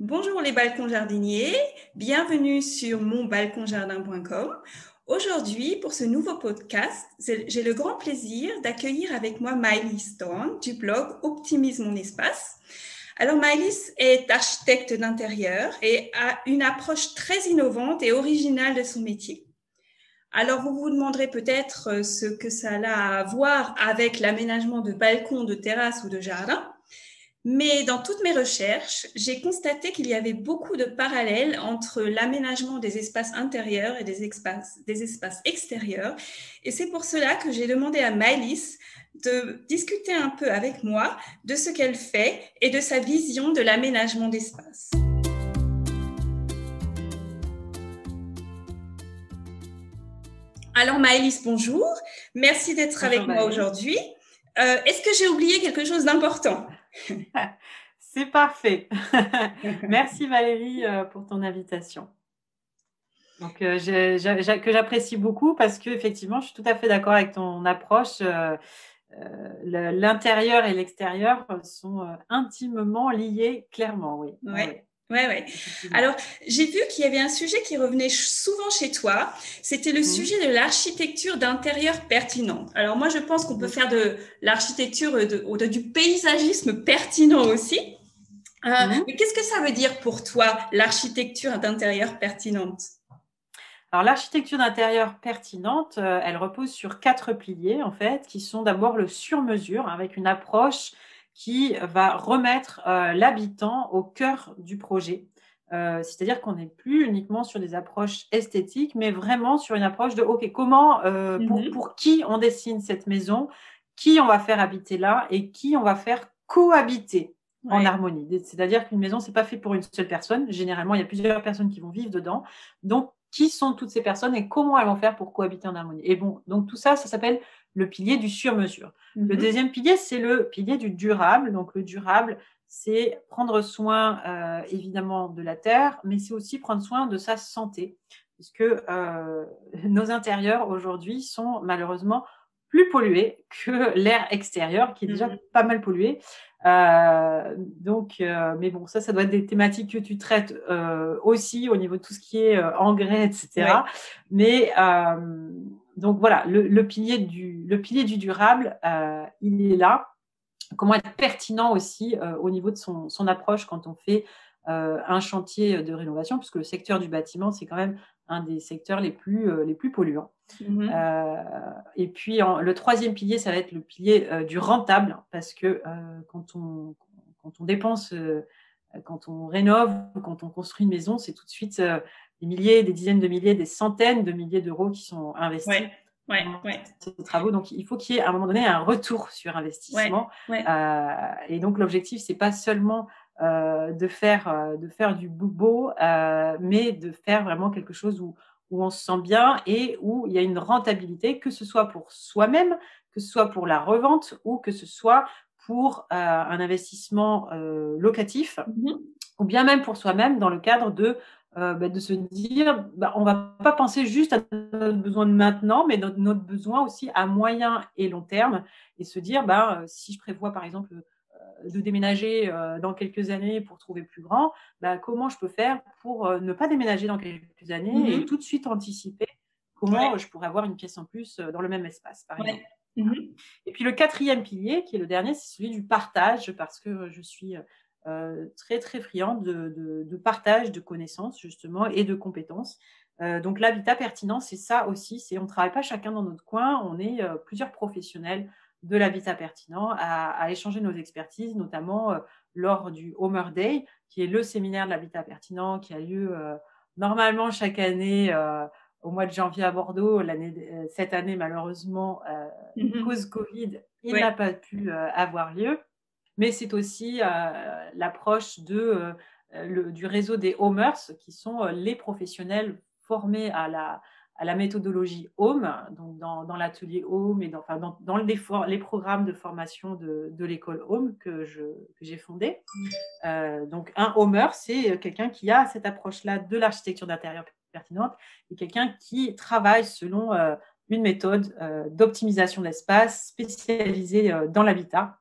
Bonjour les balcons jardiniers, bienvenue sur monbalconjardin.com. Aujourd'hui, pour ce nouveau podcast, j'ai le grand plaisir d'accueillir avec moi Maëlys Thorne du blog Optimise mon espace. Alors Maëlys est architecte d'intérieur et a une approche très innovante et originale de son métier. Alors, vous vous demanderez peut-être euh, ce que ça a à voir avec l'aménagement de balcons, de terrasses ou de jardins. Mais dans toutes mes recherches, j'ai constaté qu'il y avait beaucoup de parallèles entre l'aménagement des espaces intérieurs et des espaces, des espaces extérieurs. Et c'est pour cela que j'ai demandé à Maëlys de discuter un peu avec moi de ce qu'elle fait et de sa vision de l'aménagement d'espace. Alors Maëlys, bonjour. Merci d'être avec moi aujourd'hui. Euh, est-ce que j'ai oublié quelque chose d'important? C'est parfait. Merci Valérie euh, pour ton invitation. Donc, euh, que j'apprécie beaucoup parce que effectivement, je suis tout à fait d'accord avec ton approche. L'intérieur et l'extérieur sont intimement liés, clairement, oui. Ouais. Ouais, ouais. Alors, j'ai vu qu'il y avait un sujet qui revenait souvent chez toi. C'était le mmh. sujet de l'architecture d'intérieur pertinent. Alors, moi, je pense qu'on peut faire de l'architecture, de, du paysagisme pertinent aussi. Euh, mmh. Mais qu'est-ce que ça veut dire pour toi, l'architecture d'intérieur pertinente? Alors l'architecture d'intérieur pertinente, euh, elle repose sur quatre piliers en fait, qui sont d'abord le sur-mesure avec une approche qui va remettre euh, l'habitant au cœur du projet. Euh, c'est-à-dire qu'on n'est plus uniquement sur des approches esthétiques, mais vraiment sur une approche de OK, comment, euh, mhm. pour, qui on dessine cette maison, qui on va faire habiter là et qui on va faire cohabiter en harmonie. C'est-à-dire qu'une maison, c'est pas fait pour une seule personne. Généralement, il y a plusieurs personnes qui vont vivre dedans. Donc, qui sont toutes ces personnes et comment elles vont faire pour cohabiter en harmonie. Et bon, donc tout ça, ça s'appelle le pilier du sur-mesure. Le mhm. deuxième pilier, c'est le pilier du durable. Donc le durable, c'est prendre soin euh, évidemment de la terre, mais c'est aussi prendre soin de sa santé, puisque euh, nos intérieurs aujourd'hui sont malheureusement plus pollués que l'air extérieur, qui est déjà mhm. pas mal pollué. Euh, donc, mais bon, ça, ça doit être des thématiques que tu traites aussi au niveau de tout ce qui est engrais, etc. Mais donc voilà, le, pilier du, le pilier du durable, euh, il est là. Comment être pertinent aussi euh, au niveau de son, approche quand on fait euh, un chantier de rénovation, puisque le secteur du bâtiment, c'est quand même un des secteurs les plus, les plus polluants. Mhm. et puis le troisième pilier, ça va être le pilier du rentable, parce que quand, on, quand on dépense, quand on rénove ou quand on construit une maison, c'est tout de suite des milliers, des dizaines de milliers, des centaines de milliers d'euros qui sont investis. Ouais, ouais, ces travaux. Donc, il faut qu'il y ait à un moment donné un retour sur investissement. Euh, et donc, l'objectif, c'est pas seulement euh, de, faire, euh, de faire du beau, mais de faire vraiment quelque chose où, où on se sent bien et où il y a une rentabilité, que ce soit pour soi-même, que ce soit pour la revente ou que ce soit pour un investissement locatif, mm-hmm. ou bien même pour soi-même dans le cadre de euh, bah, de se dire, bah, on ne va pas penser juste à notre besoin de maintenant, mais notre, notre, besoin aussi à moyen et long terme, et se dire, bah, euh, si je prévois par exemple euh, de déménager dans quelques années pour trouver plus grand, bah, comment je peux faire pour ne pas déménager dans quelques années et mmh tout de suite anticiper comment je pourrais avoir une pièce en plus dans le même espace, par exemple. Mmh et puis le quatrième pilier, qui est le dernier, c'est celui du partage, parce que je suis euh, très très friand de, partage de connaissances justement et de compétences. Euh, donc l'habitat pertinent, c'est ça aussi. C'est on ne travaille pas chacun dans notre coin, on est euh, plusieurs professionnels de l'habitat pertinent à, échanger nos expertises, notamment lors du Homer Day, qui est le séminaire de l'habitat pertinent qui a lieu normalement chaque année au mois de janvier à Bordeaux. cette année, malheureusement, mm-hmm. cause Covid, il n'a pas pu avoir lieu mais c'est aussi euh, l'approche de, euh, du réseau des Homers, qui sont euh, les professionnels formés à la, à la méthodologie Home, donc dans, l'atelier Home et dans, les, programmes de formation de, de l'école Home que, j'ai fondé. donc un Homer, c'est quelqu'un qui a cette approche-là de l'architecture d'intérieur pertinente et quelqu'un qui travaille selon une méthode d'optimisation d'espace spécialisée dans l'habitat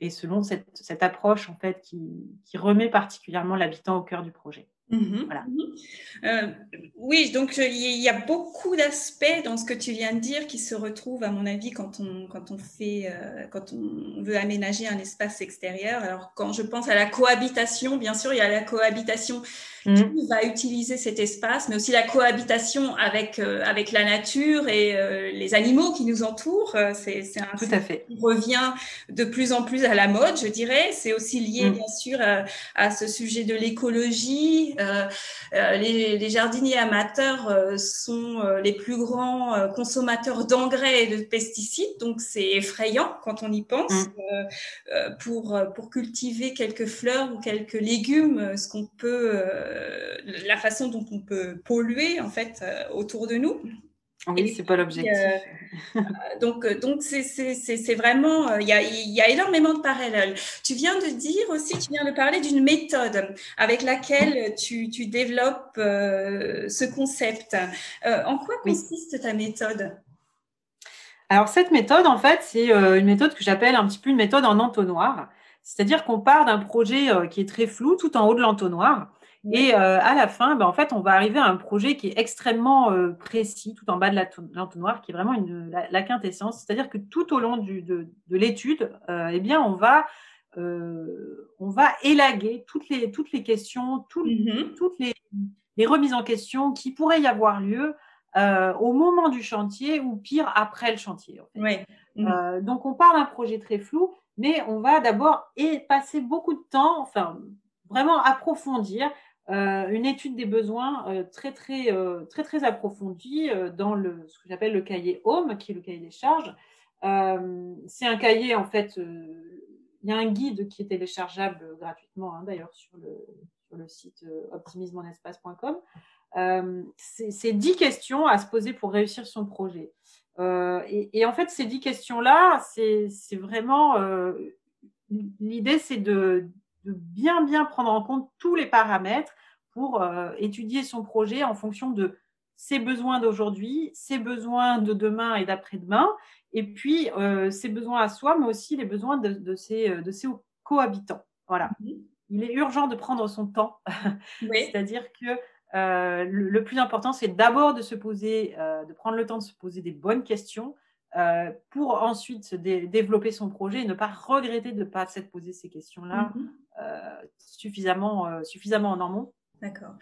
et selon cette, approche en fait qui remet particulièrement l'habitant au cœur du projet. Mhm, voilà. Mhm. Euh, oui, donc euh, il y a beaucoup d'aspects dans ce que tu viens de dire qui se retrouvent, à mon avis, quand on, quand on fait, euh, quand on veut aménager un espace extérieur. Alors, quand je pense à la cohabitation, bien sûr, il y a la cohabitation qui mhm. va utiliser cet espace, mais aussi la cohabitation avec, avec la nature et les animaux qui nous entourent. C'est, un Tout à fait. qui revient de plus en plus à la mode, je dirais. C'est aussi lié, bien sûr, à, à ce sujet de l'écologie euh, euh, les, jardiniers amateurs euh, sont les plus grands consommateurs d'engrais et de pesticides, donc c'est effrayant quand on y pense. Mm. pour, pour cultiver quelques fleurs ou quelques légumes, ce qu'on peut, la façon dont on peut polluer en fait autour de nous. Oui, c'est pas l'objectif. Euh, donc, euh, donc c'est vraiment, euh, il y, a, y, a, énormément de parallèles. Tu viens de dire aussi, tu viens de parler d'une méthode avec laquelle tu, tu développes ce concept. en quoi consiste ta méthode? Alors, cette méthode, en fait, c'est une méthode que j'appelle un petit peu une méthode en entonnoir. C'est-à-dire qu'on part d'un projet qui est très flou tout en haut de l'entonnoir. Et euh, à la fin, ben, en fait, on va arriver à un projet qui est extrêmement euh, précis, tout en bas de l'entonnoir, qui est vraiment une, la, quintessence. C'est-à-dire que tout au long du, de, de l'étude, euh, eh bien, on va, on va élaguer toutes les, toutes les questions, mm-hmm. toutes les, les, remises en question qui pourraient y avoir lieu au moment du chantier ou pire après le chantier. Mm-hmm. donc, on part d'un projet très flou, mais on va d'abord passer beaucoup de temps, enfin, vraiment approfondir euh, une étude des besoins euh, très, très, euh, très, très approfondie dans le, ce que j'appelle le cahier Home, qui est le cahier des charges. c'est un cahier, en fait, il y a un guide qui est téléchargeable gratuitement, hein, d'ailleurs, sur le, sur le site optimismemonespace.com. c'est 10 questions à se poser pour réussir son projet. Et, en fait, ces 10 questions-là, c'est vraiment... L'idée, c'est de, de bien, bien prendre en compte tous les paramètres pour euh, étudier son projet en fonction de ses besoins d'aujourd'hui, ses besoins de demain et d'après-demain, et puis euh, ses besoins à soi, mais aussi les besoins de, ses, de ses cohabitants. Voilà. Mhm. Il est urgent de prendre son temps. C'est-à-dire que euh, le, plus important, c'est d'abord de se poser, de prendre le temps de se poser des bonnes questions pour ensuite développer son projet et ne pas regretter de ne pas s'être posé ces questions-là mhm. suffisamment, suffisamment en amont D'accord.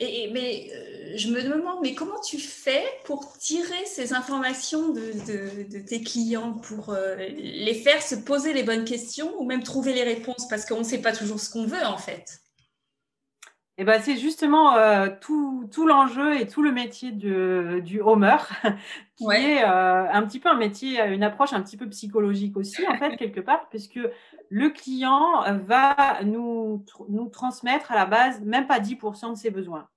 Et, mais euh, je me demande, mais comment tu fais pour tirer ces informations de, tes clients, pour euh, les faire se poser les bonnes questions ou même trouver les réponses? Parce qu'on ne sait pas toujours ce qu'on veut en fait. Eh ben, c'est justement euh, tout, tout l'enjeu et tout le métier de, du homer, qui est euh, un petit peu un métier, une approche un petit peu psychologique aussi, en fait, quelque part, puisque le client va nous, nous transmettre à la base même pas 10% de ses besoins.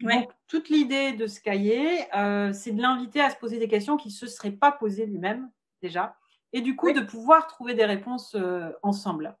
Donc, toute l'idée de ce cahier, euh, c'est de l'inviter à se poser des questions qu'il ne se serait pas posées lui-même, déjà et du coup de pouvoir trouver des réponses euh, ensemble.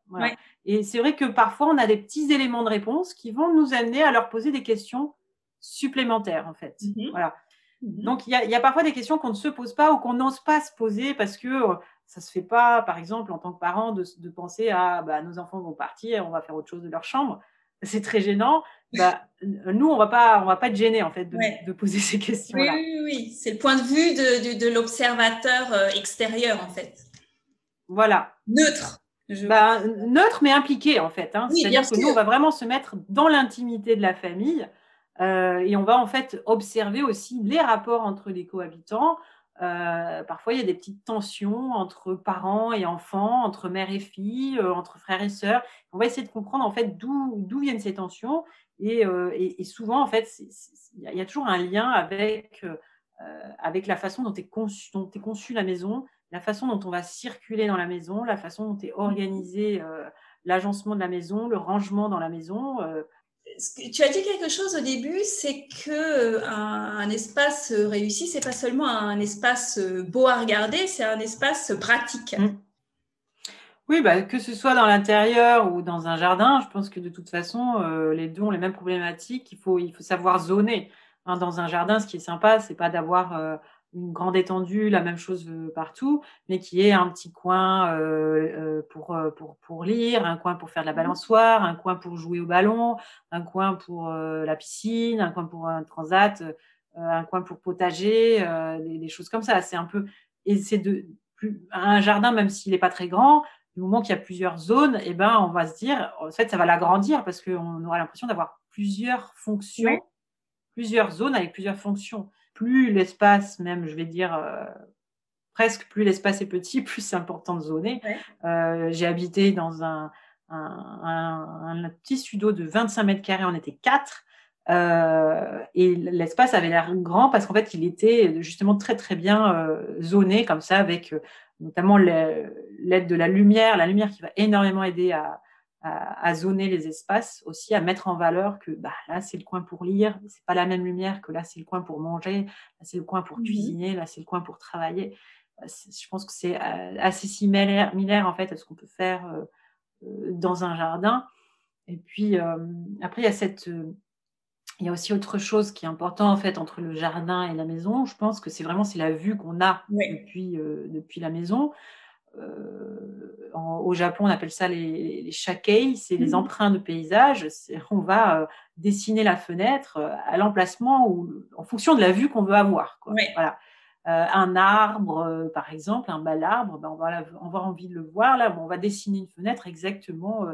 Et c'est vrai que parfois on a des petits éléments de réponse qui vont nous amener à leur poser des questions supplémentaires en fait. Mhm. Voilà. Mhm. Donc il y, a parfois des questions qu'on ne se pose pas ou qu'on n'ose pas se poser parce que euh, ça se fait pas, par exemple en tant que parent, de, penser à bah, nos enfants vont partir, on va faire autre chose de leur chambre. C'est très gênant. Bah, nous, on va pas, on va pas être gênés en fait de, poser ces questions-là. Oui, oui, oui. c'est le point de vue de, de, l'observateur euh, extérieur en fait. Voilà. Neutre. Bah, neutre mais impliqué en fait. Hein. C'est-à-dire que nous, on va vraiment se mettre dans l'intimité de la famille euh, et on va en fait observer aussi les rapports entre les cohabitants. Euh, parfois, il y a des petites tensions entre parents et enfants, entre mère et fille, euh, entre frères et sœurs. On va essayer de comprendre en fait d'où viennent ces tensions. Et, et, souvent, en fait, il y, a toujours un lien avec, avec la façon dont est, conçu, conçue la maison, la façon dont on va circuler dans la maison, la façon dont est organisé euh, l'agencement de la maison, le rangement dans la maison. Euh. Tu as dit quelque chose au début, c'est que euh, un, espace réussi, c'est pas seulement un espace beau à regarder, c'est un espace pratique. Mmh. Oui, bah, que ce soit dans l'intérieur ou dans un jardin, je pense que de toute façon, les deux ont les mêmes problématiques. Il faut, il faut savoir zoner. Hein, dans un jardin, ce qui est sympa, c'est pas d'avoir une grande étendue, la même chose partout, mais qui est un petit coin pour, pour, pour, lire, un coin pour faire de la mmh balançoire, un coin pour jouer au ballon, un coin pour la piscine, un coin pour un transat, un coin pour potager, des, choses comme ça. C'est un peu. Et c'est de. un jardin, même s'il n'est pas très grand, du moment qu'il y a plusieurs zones, eh ben, on va se dire, en fait, ça va l'agrandir parce qu'on aura l'impression d'avoir plusieurs fonctions, plusieurs zones avec plusieurs fonctions. Plus l'espace, même, je vais dire, euh, presque plus l'espace est petit, plus c'est important de zoner. Euh, j'ai habité dans un, un, petit studio de 25 mètres carrés, on était quatre. Euh, et l'espace avait l'air grand parce qu'en fait, il était justement très très bien zoné comme ça avec notamment l'aide de la lumière, la lumière qui va énormément aider à, à, zoner les espaces, aussi à mettre en valeur que bah, là c'est le coin pour lire, c'est pas la même lumière que là c'est le coin pour manger, là c'est le coin pour mmh cuisiner, là c'est le coin pour travailler. Bah, je pense que c'est euh, assez similaire, en fait à ce qu'on peut faire euh, euh, dans un jardin. Et puis après il y a cette il y a aussi autre chose qui est important en fait entre le jardin et la maison. Je pense que c'est vraiment c'est la vue qu'on a depuis, euh, depuis la maison. Euh, au Japon, on appelle ça les, les shakei, c'est les mmh emprunts de paysage. On va euh, dessiner la fenêtre à l'emplacement ou en fonction de la vue qu'on veut avoir. Voilà. un arbre, par exemple, un bel arbre, ben on, va, on va envie de le voir. Là, on va dessiner une fenêtre exactement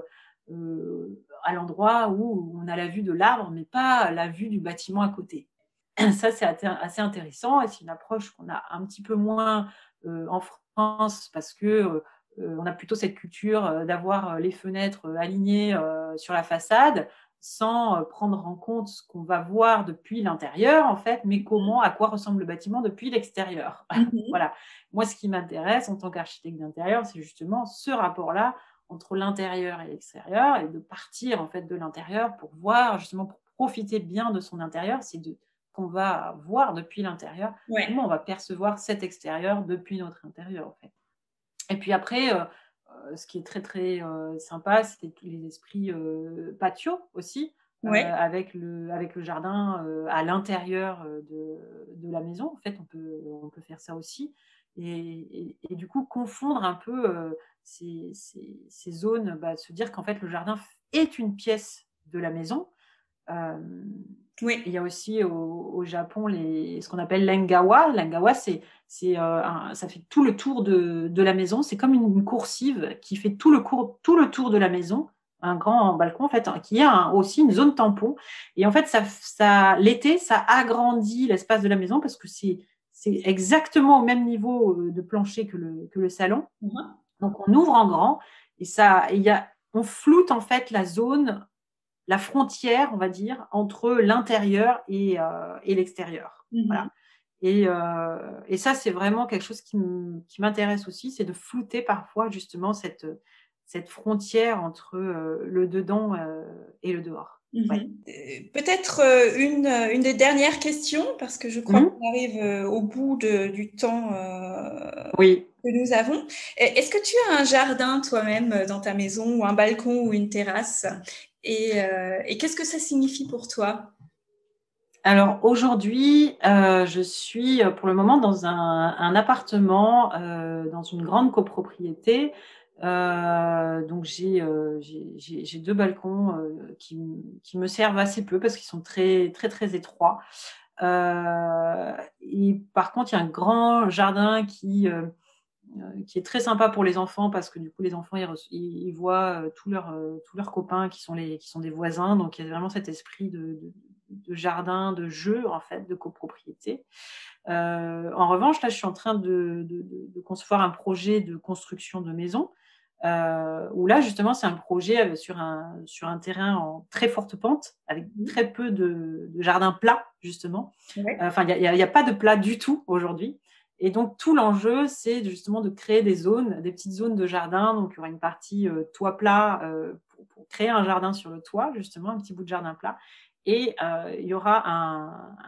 à l'endroit où on a la vue de l'arbre, mais pas la vue du bâtiment à côté. Ça, c'est assez intéressant et c'est une approche qu'on a un petit peu moins euh, en France parce que euh, on a plutôt cette culture d'avoir les fenêtres alignées sur la façade sans prendre en compte ce qu'on va voir depuis l'intérieur, en fait, mais comment, à quoi ressemble le bâtiment depuis l'extérieur. Mmh voilà. Moi, ce qui m'intéresse en tant qu'architecte d'intérieur, c'est justement ce rapport-là entre l'intérieur et l'extérieur et de partir en fait de l'intérieur pour voir justement pour profiter bien de son intérieur, c'est de qu'on va voir depuis l'intérieur, comment on va percevoir cet extérieur depuis notre intérieur en fait. Et puis après, euh, euh, ce qui est très très euh, sympa, c'était tous les esprits patio aussi, avec, le, avec le jardin à l'intérieur de, de, la maison. En fait, on peut, on peut faire ça aussi. Et, et, du coup, confondre un peu ces, zones, bah, se dire qu'en fait le jardin est une pièce de la maison. Euh, oui. Il y a aussi au, Japon les, ce qu'on appelle l'engawa. L'engawa, c'est, c'est, euh, ça fait tout le tour de, de la maison. C'est comme une, coursive qui fait tout le, cours, tout le tour de la maison un grand balcon en fait qui a aussi une zone tampon et en fait ça, ça l'été ça agrandit l'espace de la maison parce que c'est c'est exactement au même niveau euh, de plancher que le, que le salon. Mhm. Donc on ouvre en grand et ça, il y a, on floute en fait la zone, la frontière, on va dire, entre l'intérieur et, euh, et l'extérieur. Mhm. Voilà. Et, euh, et, ça, c'est vraiment quelque chose qui m'intéresse aussi, c'est de flouter parfois justement cette, cette frontière entre euh, le dedans et le dehors. Mhm. Peut-être une, une, des dernières questions, parce que je crois mhm. qu'on arrive au bout de, du temps. oui que nous avons. Est-ce que tu as un jardin toi-même euh, dans ta maison ou un balcon ou une terrasse? Et, euh, et qu'est-ce que ça signifie pour toi? Alors aujourd'hui, euh, je suis pour le moment dans un, un appartement, euh, dans une grande copropriété. Euh, donc j'ai deux balcons qui, qui, me servent assez peu parce qu'ils sont très très très étroits. et par contre, il y a un grand jardin qui euh, qui est très sympa pour les enfants parce que du coup les enfants ils, voient euh, tous leurs euh, tous leurs copains qui sont qui sont des voisins. Donc il y a vraiment cet esprit de, de, jardin de jeu en fait de copropriété. En revanche là je suis en train de, de concevoir un projet de construction de maison où là justement c'est un projet sur un sur un terrain en très forte pente avec mmh. très peu de, jardin plat justement enfin il n'y a, a, pas de plat du tout aujourd'hui et donc, tout l'enjeu, c'est justement de créer des zones, des petites zones de jardin. Donc, il y aura une partie euh, toit plat euh, pour, créer un jardin sur le toit, justement, un petit bout de jardin plat. Et euh, il y aura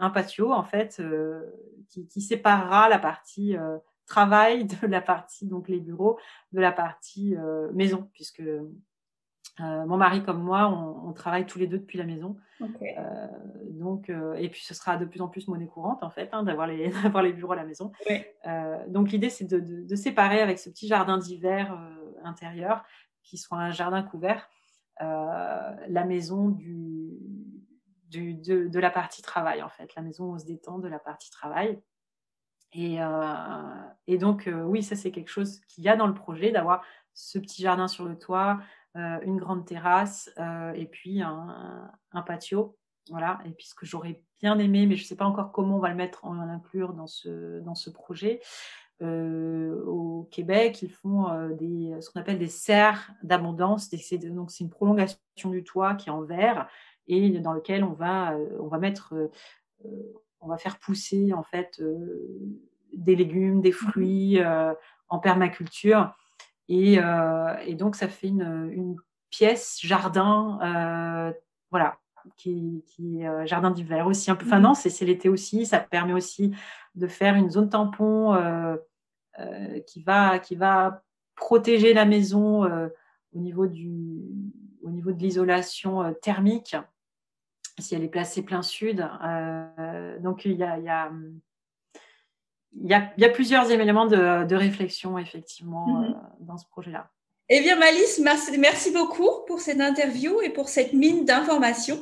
un, patio, en fait, qui, séparera la partie travail de la partie, donc les bureaux, de la partie maison, puisque mon mari comme moi, on, travaille tous les deux depuis la maison. donc, et puis ce sera de plus en plus monnaie courante en fait, hein, d'avoir les, les bureaux à la maison. donc l'idée c'est de, de, séparer avec ce petit jardin d'hiver intérieur qui soit un jardin couvert, la maison du, du de, de, la partie travail en fait, la maison où on se détend de la partie travail. Et, et donc oui, ça c'est quelque chose qu'il y a dans le projet d'avoir ce petit jardin sur le toit, euh, une grande terrasse euh, et puis un, patio. Voilà, et puis ce que j'aurais bien aimé, mais je ne sais pas encore comment on va le mettre, en inclure dans ce, dans ce projet. Euh, au Québec, ils font ce qu'on appelle des serres d'abondance. Donc, c'est une prolongation du toit qui est en verre et dans lequel on va, on va mettre, on va faire pousser en fait des légumes, des mmh fruits en permaculture. Euh, et, donc, ça fait une, pièce jardin, euh, voilà, qui, est euh, jardin d'hiver aussi un peu. Enfin, mmh. non, c'est l'été aussi. Ça permet aussi de faire une zone tampon qui, va, qui va protéger la maison au, niveau du, au niveau de l'isolation thermique si elle est placée plein sud. donc, il y a, y a il y, a, plusieurs éléments de, réflexion, effectivement, mhm. euh, dans ce projet-là. Eh bien, Malice, merci, beaucoup pour cette interview et pour cette mine d'informations.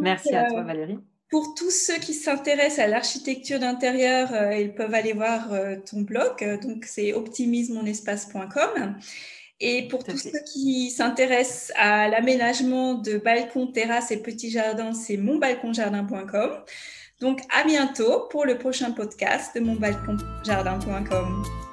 merci à toi, euh, Valérie. Pour tous ceux qui s'intéressent à l'architecture d'intérieur, euh, ils peuvent aller voir ton blog. donc, c'est optimismemonespace.com. Et pour tous ceux qui s'intéressent à l'aménagement de balcons, terrasses et petits jardins, c'est monbalconjardin.com. Donc à bientôt pour le prochain podcast de monbalconjardin.com.